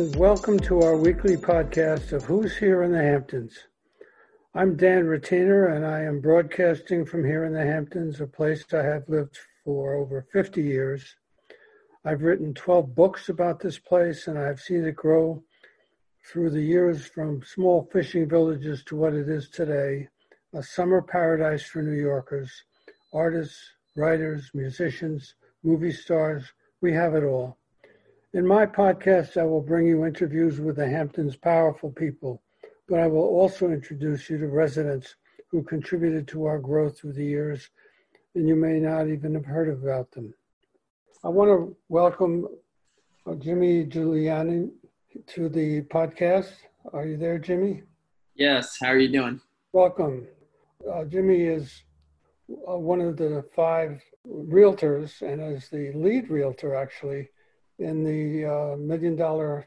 And welcome to our weekly podcast of Who's Here in the Hamptons. I'm Dan Rattiner, and I am broadcasting from here in the Hamptons, a place I have lived for over 50 years. I've written 12 books about this place, and I've seen it grow through the years from small fishing villages to what it is today a summer paradise for New Yorkers, artists, writers, musicians, movie stars. We have it all. In my podcast, I will bring you interviews with the Hamptons' powerful people, but I will also introduce you to residents who contributed to our growth through the years, and you may not even have heard about them. I want to welcome uh, Jimmy Giugliano to the podcast. Are you there, Jimmy? Yes. How are you doing? Welcome. Uh, Jimmy is uh, one of the five realtors and is the lead realtor, actually, in the uh, Million Dollar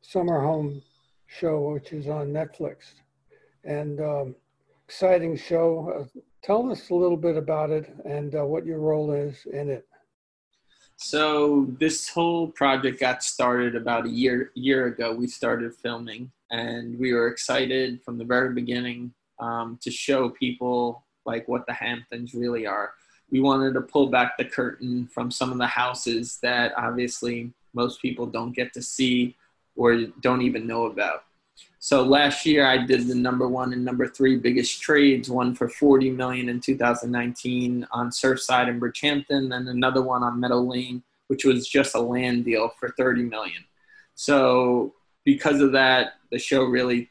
Summer Home show, which is on Netflix. And um, exciting show. Uh, tell us a little bit about it and uh, what your role is in it. So this whole project got started about a year year ago. We started filming, and we were excited from the very beginning um, to show people like what the Hamptons really are we wanted to pull back the curtain from some of the houses that obviously most people don't get to see or don't even know about. So last year I did the number one and number three biggest trades, one for 40 million in 2019 on Surfside in Bridgehampton, and another one on Meadow Lane, which was just a land deal for 30 million. So because of that, the show really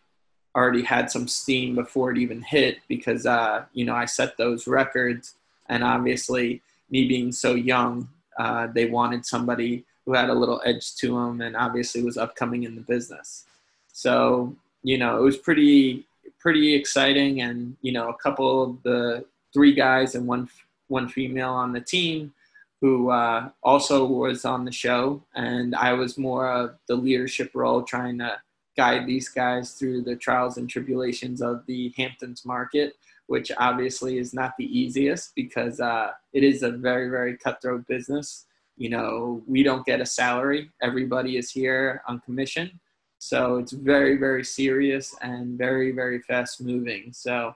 already had some steam before it even hit because uh, you know I set those records and obviously me being so young, uh, they wanted somebody who had a little edge to them and obviously was upcoming in the business. So you know it was pretty pretty exciting, and you know a couple of the three guys and one one female on the team who uh, also was on the show, and I was more of the leadership role, trying to guide these guys through the trials and tribulations of the Hamptons market which obviously is not the easiest because uh, it is a very, very cutthroat business. You know, we don't get a salary, everybody is here on commission. So it's very, very serious and very, very fast moving. So,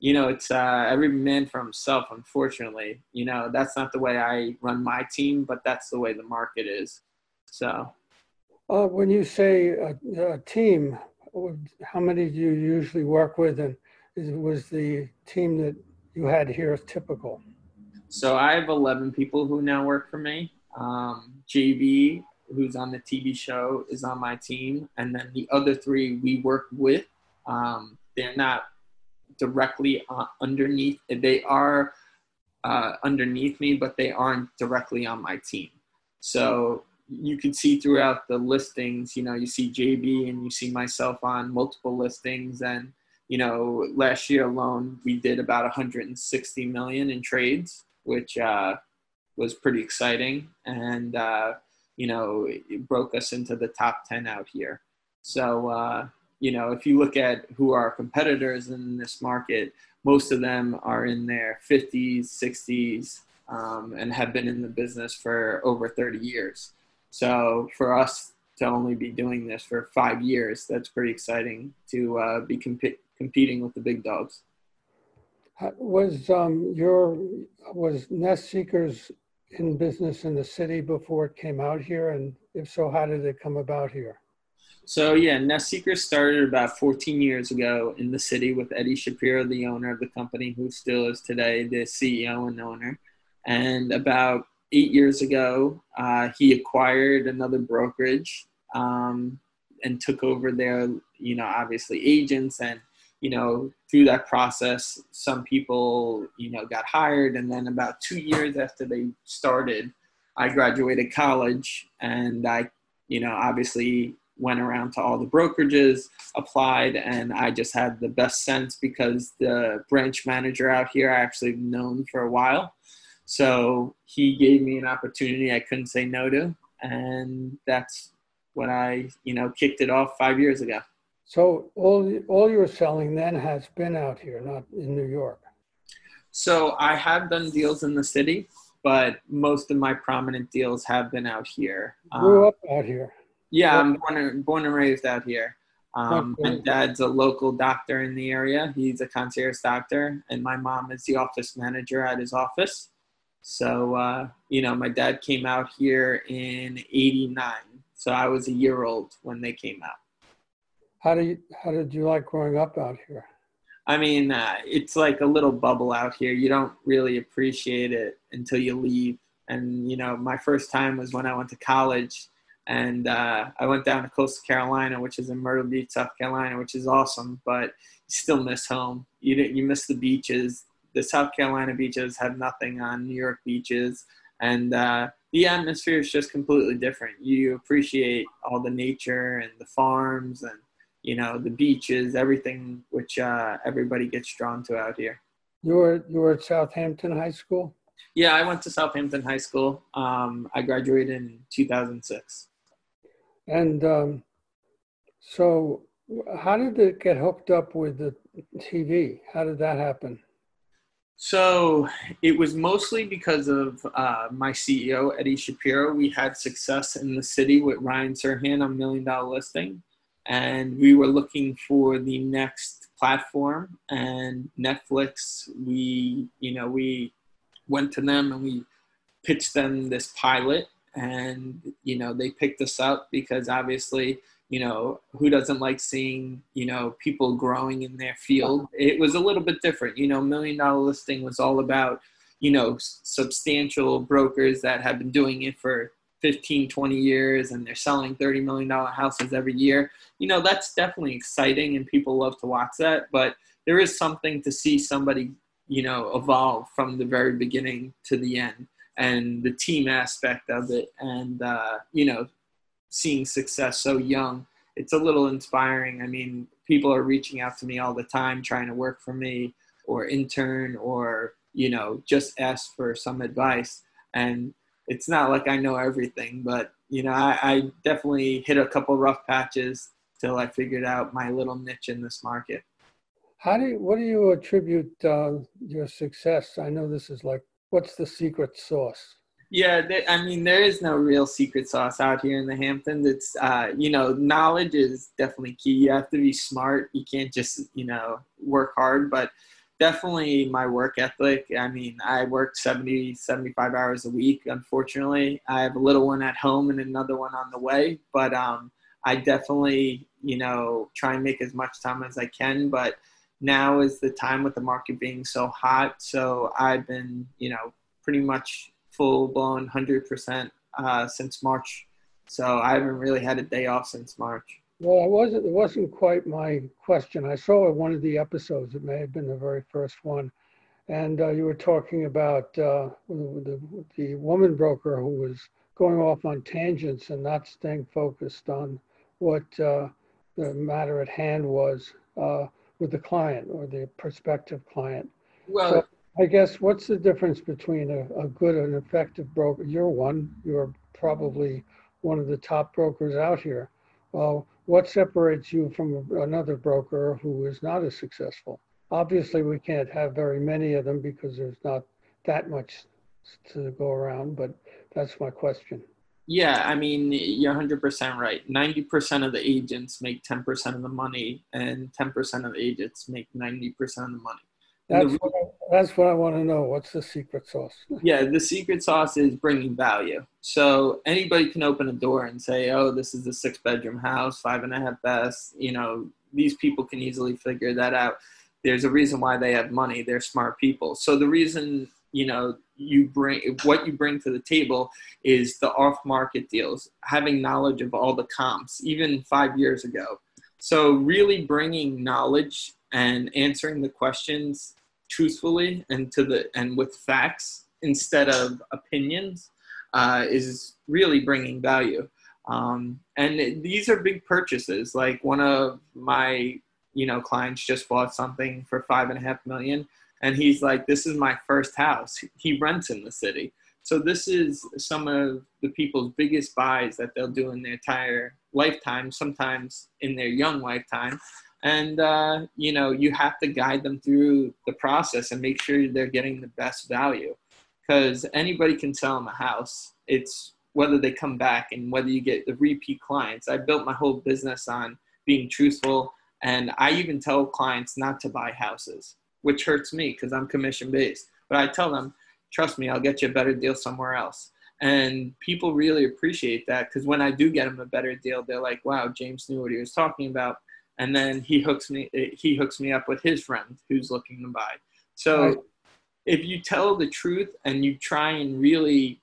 you know, it's uh, every man for himself, unfortunately. You know, that's not the way I run my team, but that's the way the market is. So, uh, when you say a, a team, how many do you usually work with and was the team that you had here typical? So I have 11 people who now work for me. Um, JB, who's on the TV show, is on my team. And then the other three we work with. Um, they're not directly uh, underneath, they are uh, underneath me, but they aren't directly on my team. So you can see throughout the listings, you know, you see JB and you see myself on multiple listings and you know, last year alone, we did about 160 million in trades, which uh, was pretty exciting, and uh, you know, it broke us into the top 10 out here. So, uh, you know, if you look at who our competitors in this market, most of them are in their 50s, 60s, um, and have been in the business for over 30 years. So for us to only be doing this for five years, that's pretty exciting to uh, be comp- competing with the big dogs. Was um, your was Nest Seekers in business in the city before it came out here, and if so, how did it come about here? So yeah, Nest Seekers started about 14 years ago in the city with Eddie Shapiro, the owner of the company, who still is today the CEO and owner. And about eight years ago, uh, he acquired another brokerage um, and took over their, you know, obviously agents and you know, through that process, some people, you know, got hired. And then about two years after they started, I graduated college and I, you know, obviously went around to all the brokerages, applied, and I just had the best sense because the branch manager out here I actually known for a while. So he gave me an opportunity I couldn't say no to. And that's when I, you know, kicked it off five years ago. So all all your selling then has been out here, not in New York. So I have done deals in the city, but most of my prominent deals have been out here. Grew um, up out here. Yeah, I'm born and, born and raised out here. Um. My dad's a local doctor in the area. He's a concierge doctor, and my mom is the office manager at his office. So, uh, you know, my dad came out here in '89, so I was a year old when they came out. How do you, how did you like growing up out here? I mean, uh, it's like a little bubble out here. You don't really appreciate it until you leave. And you know, my first time was when I went to college, and uh, I went down to Coastal Carolina, which is in Myrtle Beach, South Carolina, which is awesome. But you still miss home. You you miss the beaches. The South Carolina beaches have nothing on New York beaches, and uh, the atmosphere is just completely different. You appreciate all the nature and the farms and you know the beaches, everything which uh, everybody gets drawn to out here. You were you were at Southampton High School. Yeah, I went to Southampton High School. Um, I graduated in 2006. And um, so, how did it get hooked up with the TV? How did that happen? So it was mostly because of uh, my CEO, Eddie Shapiro. We had success in the city with Ryan Serhant on Million Dollar Listing, and we were looking for the next platform. And Netflix, we, you know, we went to them and we pitched them this pilot, and you know, they picked us up because obviously you know who doesn't like seeing you know people growing in their field? It was a little bit different. You know million dollar listing was all about you know substantial brokers that have been doing it for 15 20 years and they're selling 30 million dollar houses every year. You know that's definitely exciting and people love to watch that but there is something to see somebody you know evolve from the very beginning to the end and the team aspect of it and uh, you know seeing success so young it's a little inspiring. I mean people are reaching out to me all the time trying to work for me or intern or you know just ask for some advice and it's not like i know everything but you know i, I definitely hit a couple rough patches till i figured out my little niche in this market How do you, what do you attribute uh, your success? I know this is like, what's the secret sauce? Yeah, there, I mean, there is no real secret sauce out here in the Hamptons. It's, uh, you know, knowledge is definitely key. You have to be smart. You can't just, you know, work hard, but definitely my work ethic. I mean, I work 70, 75 hours a week, unfortunately. I have a little one at home and another one on the way, but um, I definitely, you know, try and make as much time as I can, but now is the time with the market being so hot. So I've been, you know, pretty much full blown 100% uh, since March. So I haven't really had a day off since March. Well, it wasn't, it wasn't quite my question. I saw one of the episodes. It may have been the very first one. And uh, you were talking about uh, the, the, the woman broker who was going off on tangents and not staying focused on what uh, the matter at hand was uh, with the client or the prospective client. Well, So I guess what's the difference between a, a good and effective broker? You're one, you're probably one of the top brokers out here. Well, what separates you from another broker who is not as successful? Obviously, we can't have very many of them because there's not that much to go around, but that's my question. yeah, I mean, you're 100% right. 90% of the agents make 10% of the money, and 10% of the agents make 90% of the money. That's the- what I, that's what I want to know. What's the secret sauce? Yeah, the secret sauce is bringing value. So anybody can open a door and say, "Oh, this is a six-bedroom house, five and a half baths." You know, these people can easily figure that out. There's a reason why they have money. They're smart people. So the reason you know you bring what you bring to the table is the off-market deals, having knowledge of all the comps, even five years ago. So really bringing knowledge and answering the questions truthfully and to the and with facts instead of opinions uh, is really bringing value. Um, and it- these are big purchases. Like one of my you know clients just bought something for five and a half million, and he's like, "This is my first house." He rents in the city. So this is some of the people's biggest buys that they'll do in their entire lifetime, sometimes in their young lifetime and uh, you know you have to guide them through the process and make sure they're getting the best value because anybody can sell them a house it's whether they come back and whether you get the repeat clients. I built my whole business on being truthful, and I even tell clients not to buy houses, which hurts me because I'm commission based. But I tell them, trust me, I'll get you a better deal somewhere else. And people really appreciate that because when I do get them a better deal, they're like, "Wow, James knew what he was talking about." And then he hooks me he hooks me up with his friend who's looking to buy. So right. if you tell the truth and you try and really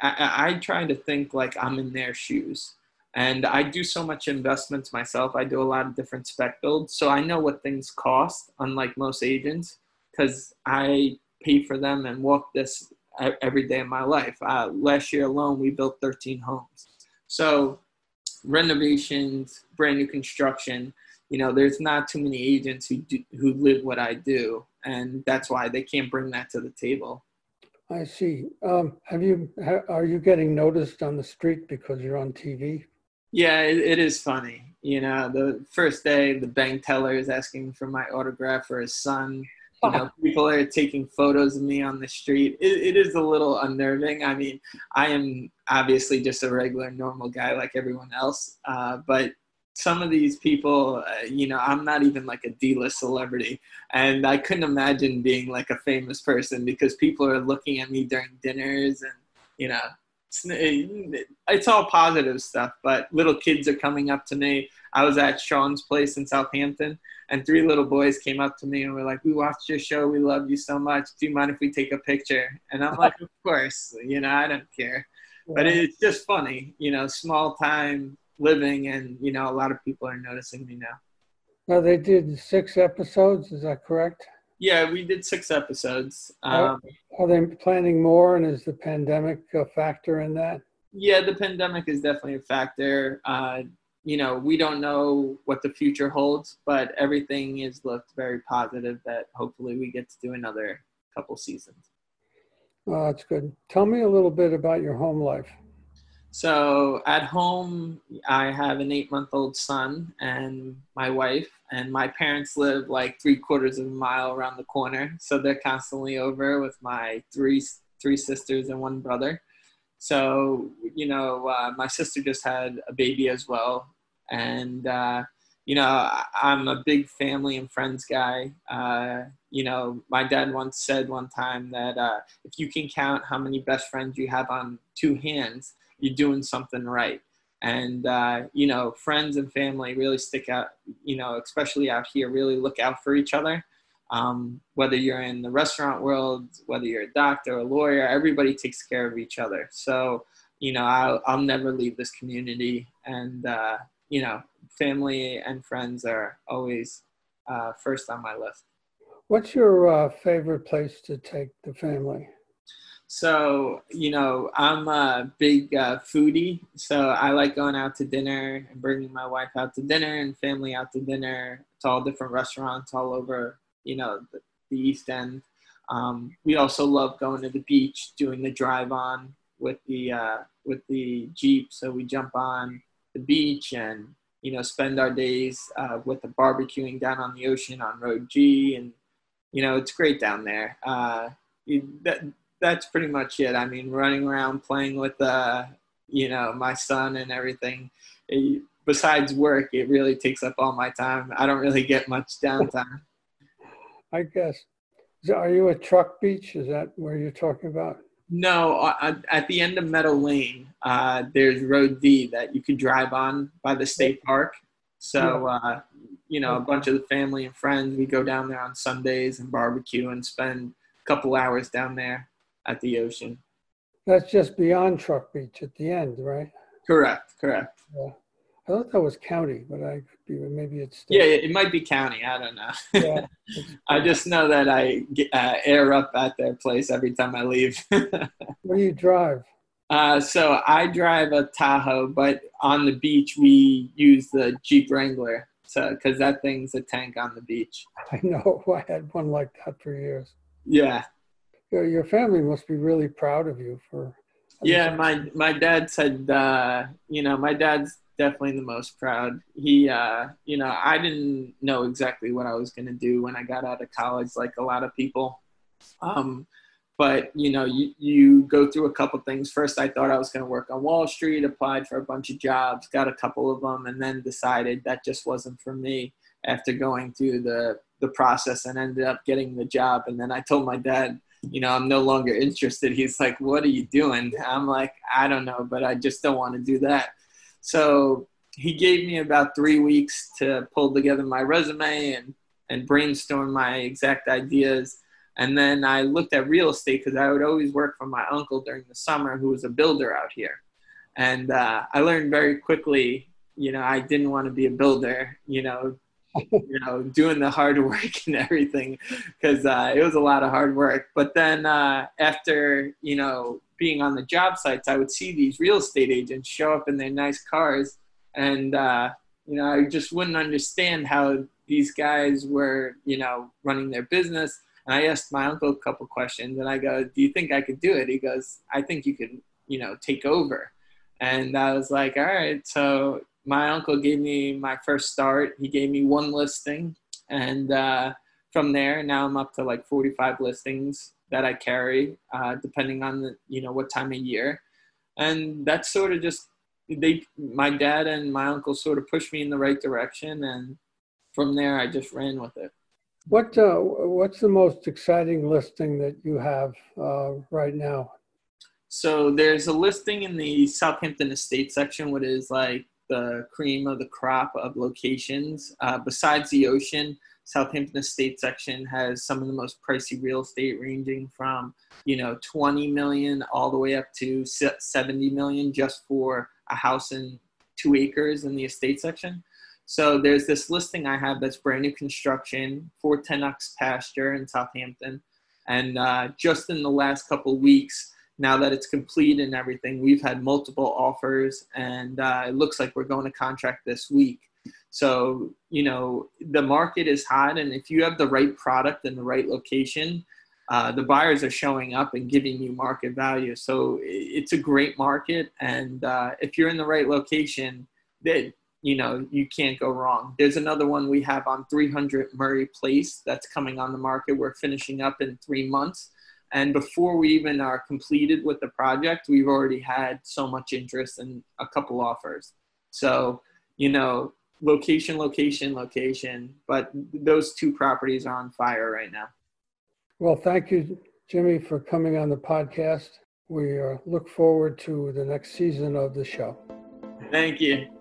I, I try to think like I'm in their shoes. And I do so much investments myself. I do a lot of different spec builds. So I know what things cost, unlike most agents, because I pay for them and walk this every day of my life. Uh, last year alone, we built 13 homes. So renovations, brand new construction, you know, there's not too many agents who do, who live what I do, and that's why they can't bring that to the table. I see. Um, have you are you getting noticed on the street because you're on TV? Yeah, it, it is funny. You know, the first day, the bank teller is asking for my autograph for his son. You know, people are taking photos of me on the street. It, it is a little unnerving. I mean, I am obviously just a regular, normal guy like everyone else. Uh, but some of these people, uh, you know, I'm not even like a D-list celebrity, and I couldn't imagine being like a famous person because people are looking at me during dinners, and you know, it's, it's all positive stuff. But little kids are coming up to me. I was at Sean's place in Southampton, and three little boys came up to me and were like, "We watched your show. We love you so much. Do you mind if we take a picture?" And I'm like, "Of course. You know, I don't care." But it's just funny, you know, small time living, and you know, a lot of people are noticing me now. Now they did six episodes. Is that correct? Yeah, we did six episodes. Um, are, are they planning more, and is the pandemic a factor in that? Yeah, the pandemic is definitely a factor. Uh, you know, we don't know what the future holds, but everything is looked very positive that hopefully we get to do another couple seasons. Oh, that's good. Tell me a little bit about your home life. So at home, I have an eight month old son and my wife, and my parents live like three quarters of a mile around the corner. So they're constantly over with my three, three sisters and one brother. So, you know, uh, my sister just had a baby as well. And, uh, you know, I'm a big family and friends guy. Uh, you know, my dad once said one time that uh, if you can count how many best friends you have on two hands, you're doing something right. And, uh, you know, friends and family really stick out, you know, especially out here, really look out for each other. Um, whether you're in the restaurant world, whether you're a doctor, or a lawyer, everybody takes care of each other. So, you know, I'll, I'll never leave this community. And, uh, you know, family and friends are always uh, first on my list. What's your uh, favorite place to take the family? So, you know, I'm a big uh, foodie. So I like going out to dinner and bringing my wife out to dinner and family out to dinner to all different restaurants all over, you know, the, the East End. Um, we also love going to the beach, doing the drive on with the uh, with the Jeep. So we jump on the beach and you know spend our days uh, with the barbecuing down on the ocean on Road G, and you know it's great down there. Uh, that that's pretty much it. I mean, running around playing with uh, you know my son and everything. It, besides work, it really takes up all my time. I don't really get much downtime. I guess. Are you at Truck Beach? Is that where you're talking about? No, uh, at the end of Meadow Lane, uh, there's Road D that you could drive on by the state park. So, uh, you know, a bunch of the family and friends, we go down there on Sundays and barbecue and spend a couple hours down there at the ocean. That's just beyond Truck Beach at the end, right? Correct, correct. Yeah. I thought that was county, but I could be maybe it's state. yeah, it might be county. I don't know. Yeah, I just know that I uh, air up at their place every time I leave. what do you drive? Uh, so I drive a Tahoe, but on the beach we use the Jeep Wrangler, so because that thing's a tank on the beach. I know. I had one like that for years. Yeah, your, your family must be really proud of you for. Yeah, my my dad said, uh, you know, my dad's definitely the most proud. He, uh, you know, I didn't know exactly what I was going to do when I got out of college, like a lot of people. Um, but you know you, you go through a couple things. First i thought i was going to work on wall street applied for a bunch of jobs got a couple of them and then decided that just wasn't for me after going through the the process and ended up getting the job. And then i told my dad you know i'm no longer interested. He's like what are you doing? I'm like i don't know but i just don't want to do that so he gave me about three weeks to pull together my resume and and brainstorm my exact ideas and then I looked at real estate because I would always work for my uncle during the summer, who was a builder out here. And uh, I learned very quickly, you know, I didn't want to be a builder, you know, you know, doing the hard work and everything, because uh, it was a lot of hard work. But then uh, after, you know, being on the job sites, I would see these real estate agents show up in their nice cars, and uh, you know, I just wouldn't understand how these guys were, you know, running their business and I asked my uncle a couple questions, and I go, "Do you think I could do it?" He goes, "I think you could, you know, take over." And I was like, "All right." So my uncle gave me my first start. He gave me one listing, and uh, from there, now I'm up to like 45 listings that I carry, uh, depending on the, you know, what time of year. And that's sort of just they, my dad and my uncle sort of pushed me in the right direction, and from there, I just ran with it. What uh, what's the most exciting listing that you have uh, right now? So there's a listing in the Southampton Estate section, what is like the cream of the crop of locations. Uh, besides the ocean, Southampton Estate section has some of the most pricey real estate, ranging from you know 20 million all the way up to 70 million just for a house and two acres in the estate section. So there's this listing I have that's brand new construction for Ten Ox Pasture in Southampton. And uh, just in the last couple weeks, now that it's complete and everything, we've had multiple offers, and uh, it looks like we're going to contract this week. So, you know, the market is hot, and if you have the right product in the right location, uh, the buyers are showing up and giving you market value. So it's a great market, and uh, if you're in the right location, they, you know you can't go wrong. There's another one we have on 300 murray place that's coming on the market. We're finishing up in three months. And before we even are completed with the project we've already had so much interest and a couple offers. So you know location location location but those two properties are on fire right now. Well thank you jimmy for coming on the podcast. We uh, look forward to the next season of the show. Thank you